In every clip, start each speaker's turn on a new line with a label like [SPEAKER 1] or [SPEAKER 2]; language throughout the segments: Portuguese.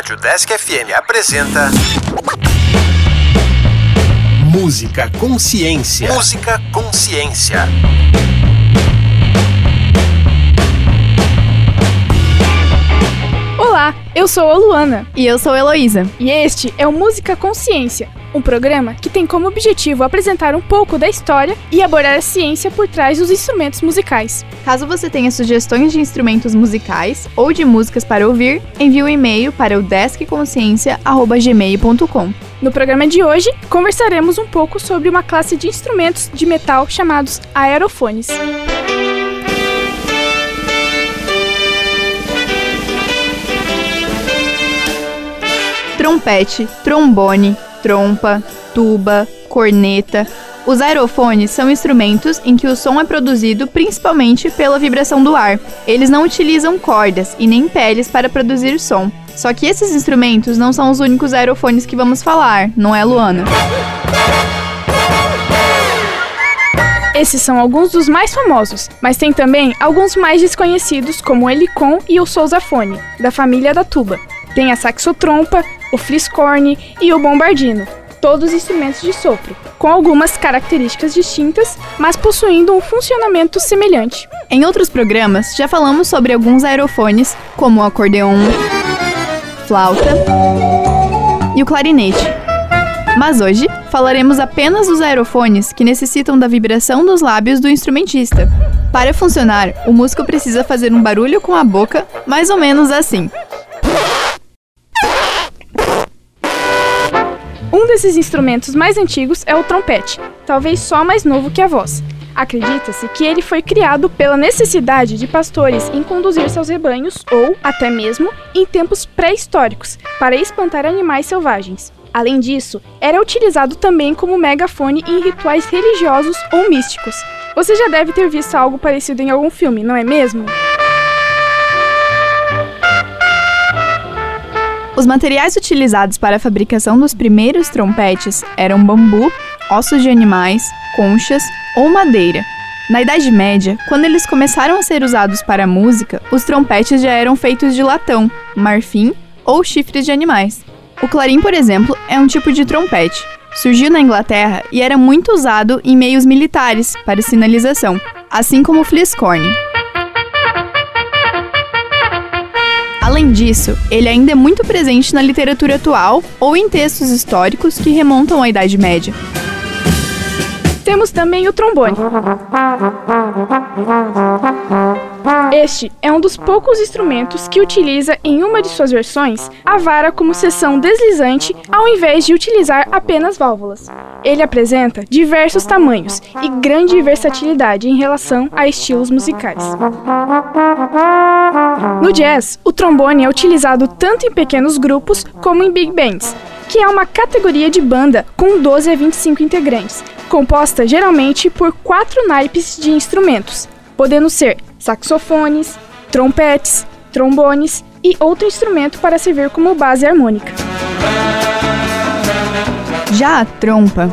[SPEAKER 1] Rádio Desk FM apresenta. Música Consciência. Música Consciência.
[SPEAKER 2] Olá, eu sou a Luana.
[SPEAKER 3] E eu sou a Heloísa.
[SPEAKER 2] E este é o Música Consciência, um programa que tem como objetivo apresentar um pouco da história e abordar a ciência por trás dos instrumentos musicais.
[SPEAKER 3] Caso você tenha sugestões de instrumentos musicais ou de músicas para ouvir, envie um e-mail para o deskconsciência.gmail.com.
[SPEAKER 2] No programa de hoje, conversaremos um pouco sobre uma classe de instrumentos de metal chamados aerofones.
[SPEAKER 3] Trompete, trombone, trompa, tuba, corneta. Os aerofones são instrumentos em que o som é produzido principalmente pela vibração do ar. Eles não utilizam cordas e nem peles para produzir som. Só que esses instrumentos não são os únicos aerofones que vamos falar, não é, Luana?
[SPEAKER 2] Esses são alguns dos mais famosos, mas tem também alguns mais desconhecidos, como o helicon e o sousafone, da família da tuba. Tem a saxotrompa, o fliscorne e o bombardino, todos instrumentos de sopro, com algumas características distintas, mas possuindo um funcionamento semelhante.
[SPEAKER 3] Em outros programas, já falamos sobre alguns aerofones, como o acordeon, flauta e o clarinete. Mas hoje falaremos apenas dos aerofones que necessitam da vibração dos lábios do instrumentista. Para funcionar, o músico precisa fazer um barulho com a boca, mais ou menos assim.
[SPEAKER 2] Um desses instrumentos mais antigos é o trompete, talvez só mais novo que a voz. Acredita-se que ele foi criado pela necessidade de pastores em conduzir seus rebanhos ou, até mesmo, em tempos pré-históricos, para espantar animais selvagens. Além disso, era utilizado também como megafone em rituais religiosos ou místicos. Você já deve ter visto algo parecido em algum filme, não é mesmo?
[SPEAKER 3] Os materiais utilizados para a fabricação dos primeiros trompetes eram bambu, ossos de animais, conchas ou madeira. Na Idade Média, quando eles começaram a ser usados para a música, os trompetes já eram feitos de latão, marfim ou chifres de animais. O clarim, por exemplo, é um tipo de trompete. Surgiu na Inglaterra e era muito usado em meios militares para sinalização, assim como o fliscorne. Além disso, ele ainda é muito presente na literatura atual ou em textos históricos que remontam à Idade Média.
[SPEAKER 2] Temos também o trombone. Este é um dos poucos instrumentos que utiliza em uma de suas versões a vara como seção deslizante ao invés de utilizar apenas válvulas. Ele apresenta diversos tamanhos e grande versatilidade em relação a estilos musicais. No jazz, o trombone é utilizado tanto em pequenos grupos como em big bands, que é uma categoria de banda com 12 a 25 integrantes, composta geralmente por quatro naipes de instrumentos, podendo ser saxofones, trompetes, trombones e outro instrumento para servir como base harmônica.
[SPEAKER 3] Já a trompa.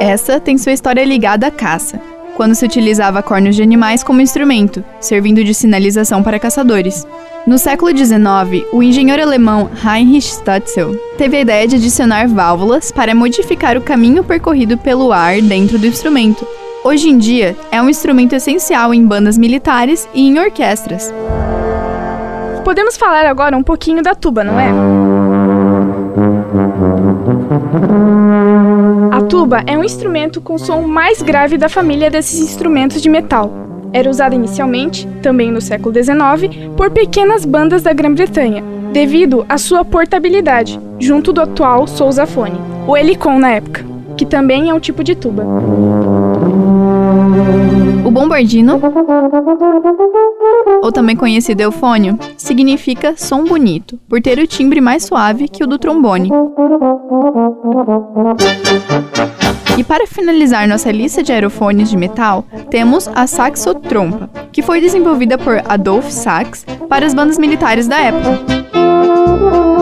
[SPEAKER 3] Essa tem sua história ligada à caça, quando se utilizava cornos de animais como instrumento, servindo de sinalização para caçadores. No século XIX, o engenheiro alemão Heinrich Stutzel teve a ideia de adicionar válvulas para modificar o caminho percorrido pelo ar dentro do instrumento. Hoje em dia, é um instrumento essencial em bandas militares e em orquestras.
[SPEAKER 2] Podemos falar agora um pouquinho da tuba, não é? A tuba é um instrumento com som mais grave da família desses instrumentos de metal. Era usada inicialmente, também no século XIX, por pequenas bandas da Grã-Bretanha, devido à sua portabilidade, junto do atual sousafone, o helicon na época, que também é um tipo de tuba.
[SPEAKER 3] O bombardino, ou também conhecido eufônio, significa som bonito, por ter o timbre mais suave que o do trombone. E para finalizar nossa lista de aerofones de metal, temos a saxotrompa, que foi desenvolvida por Adolf Sax para as bandas militares da época.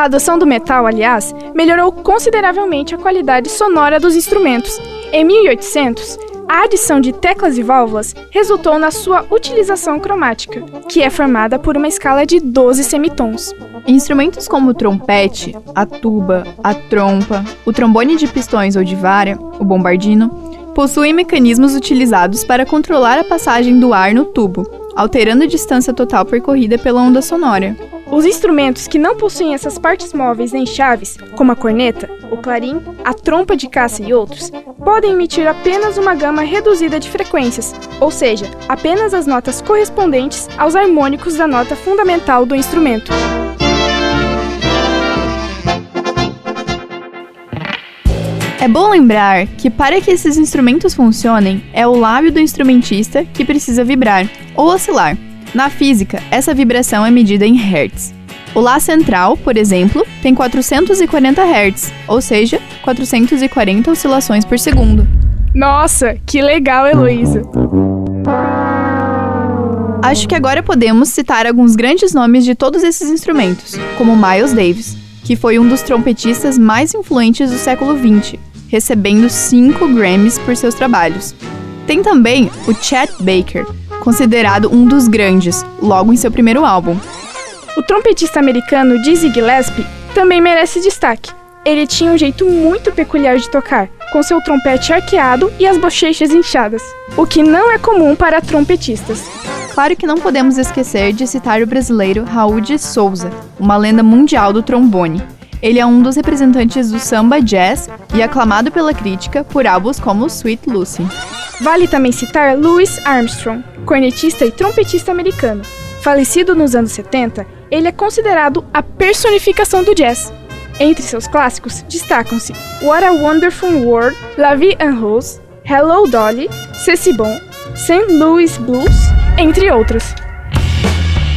[SPEAKER 2] A adoção do metal, aliás, melhorou consideravelmente a qualidade sonora dos instrumentos. Em 1800, A adição de teclas e válvulas resultou na sua utilização cromática, que é formada por uma escala de 12 semitons.
[SPEAKER 3] Instrumentos como o trompete, a tuba, a trompa, o trombone de pistões ou de vara, o bombardino, possuem mecanismos utilizados para controlar a passagem do ar no tubo, alterando a distância total percorrida pela onda sonora.
[SPEAKER 2] Os instrumentos que não possuem essas partes móveis nem chaves, como a corneta, o clarim, a trompa de caça e outros, podem emitir apenas uma gama reduzida de frequências, ou seja, apenas as notas correspondentes aos harmônicos da nota fundamental do instrumento.
[SPEAKER 3] É bom lembrar que para que esses instrumentos funcionem, é o lábio do instrumentista que precisa vibrar ou oscilar. Na física, essa vibração é medida em Hertz. O Lá central, por exemplo, tem 440 Hz, ou seja, 440 oscilações por segundo.
[SPEAKER 2] Nossa, que legal, Heloísa!
[SPEAKER 3] Acho que agora podemos citar alguns grandes nomes de todos esses instrumentos, como Miles Davis, que foi um dos trompetistas mais influentes do século XX, recebendo 5 Grammys por seus trabalhos. Tem também o Chet Baker, considerado um dos grandes, logo em seu primeiro álbum.
[SPEAKER 2] O trompetista americano Dizzy Gillespie também merece destaque. Ele tinha um jeito muito peculiar de tocar, com seu trompete arqueado e as bochechas inchadas, o que não é comum para trompetistas.
[SPEAKER 3] Claro que não podemos esquecer de citar o brasileiro Raul de Souza, uma lenda mundial do trombone. Ele é um dos representantes do samba jazz e aclamado pela crítica por álbuns como Sweet Lucy.
[SPEAKER 2] Vale também citar Louis Armstrong, cornetista e trompetista americano. Falecido nos anos 70, ele é considerado a personificação do jazz. Entre seus clássicos destacam-se What a Wonderful World, La Vie en Rose, Hello Dolly, C'est Bon, St. Louis Blues, entre outros.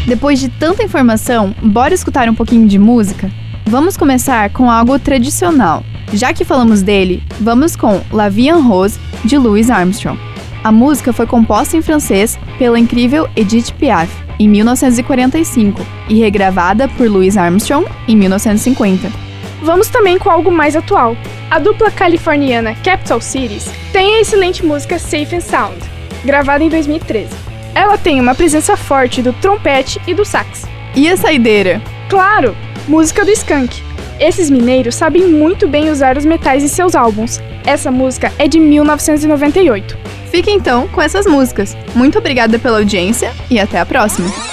[SPEAKER 3] Depois de tanta informação, bora escutar um pouquinho de música? Vamos começar com algo tradicional. Já que falamos dele, vamos com La Vie en Rose, de Louis Armstrong. A música foi composta em francês pela incrível Edith Piaf em 1945 e regravada por Louis Armstrong em 1950.
[SPEAKER 2] Vamos também com algo mais atual. A dupla californiana Capital Cities tem a excelente música Safe and Sound, gravada em 2013. Ela tem uma presença forte do trompete e do sax.
[SPEAKER 3] E a saideira?
[SPEAKER 2] Claro, música do Skank. Esses mineiros sabem muito bem usar os metais em seus álbuns. Essa música é de 1998.
[SPEAKER 3] Fique então com essas músicas. Muito obrigada pela audiência e até a próxima!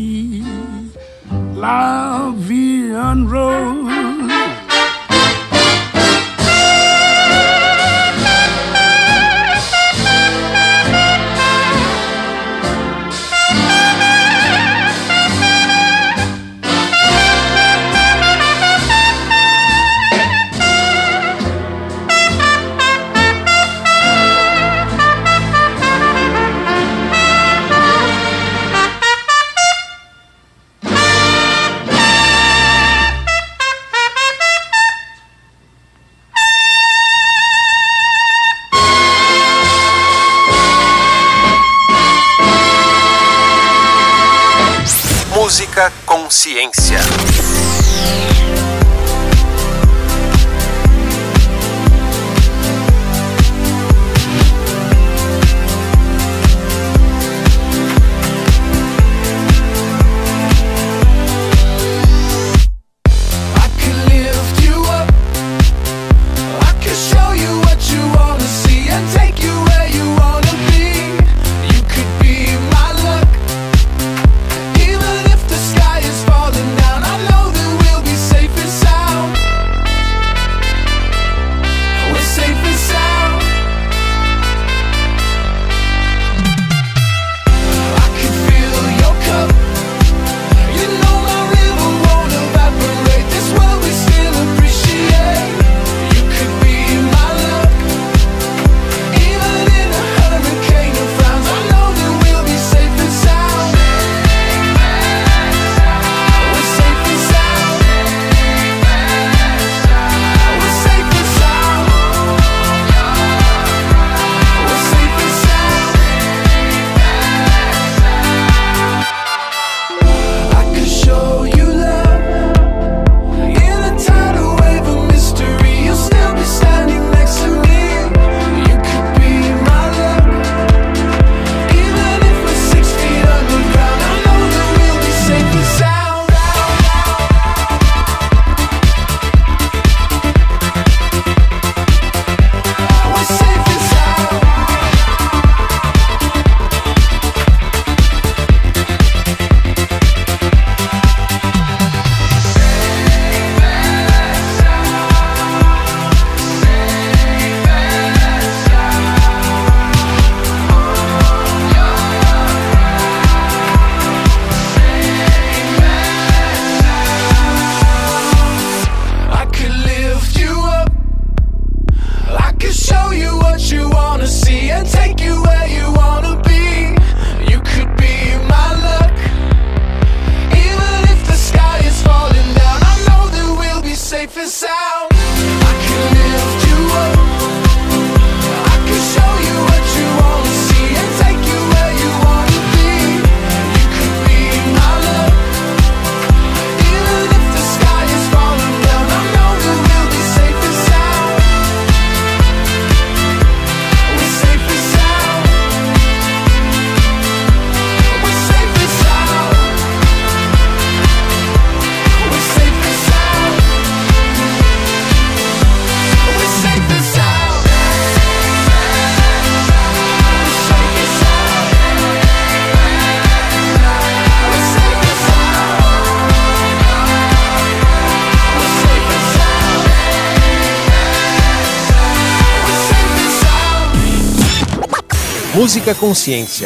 [SPEAKER 4] Lavian Road. Bye.
[SPEAKER 1] Música Consciência.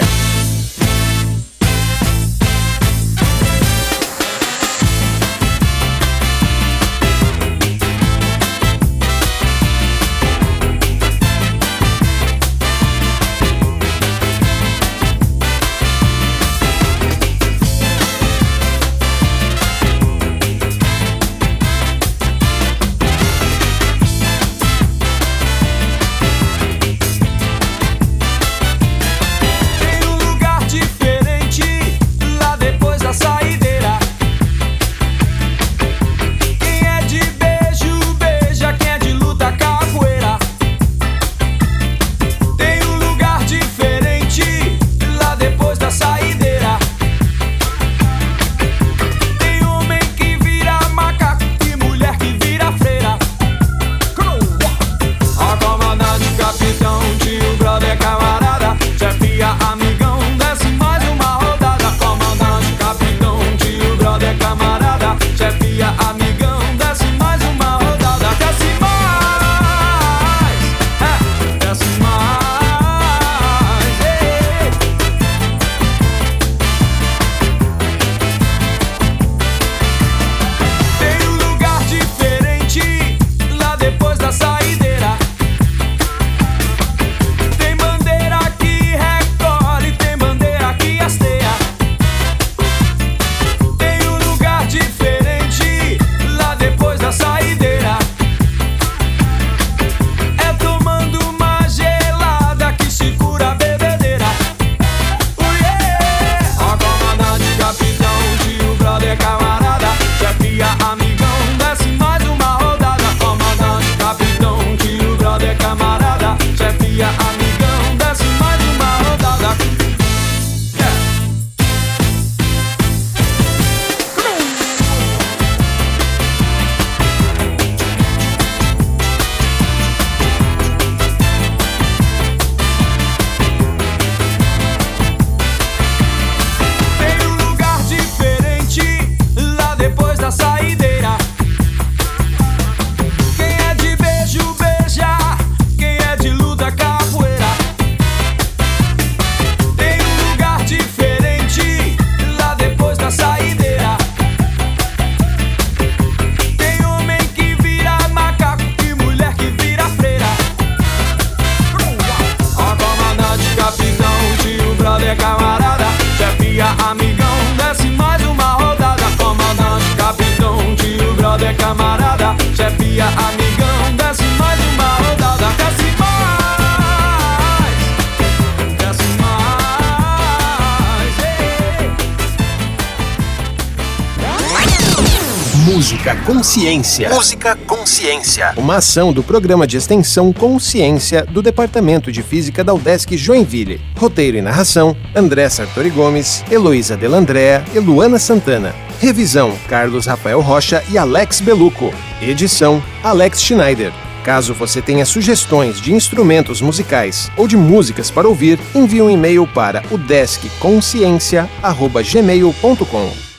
[SPEAKER 1] Música Consciência. Música Consciência. Uma ação do programa de extensão Consciência do Departamento de Física da UDESC Joinville. Roteiro e narração: André Sartori Gomes, Heloísa Delandrea e Luana Santana. Revisão: Carlos Rafael Rocha e Alex Beluco. Edição: Alex Schneider. Caso você tenha sugestões de instrumentos musicais ou de músicas para ouvir, envie um e-mail para o deskconsciência@gmail.com.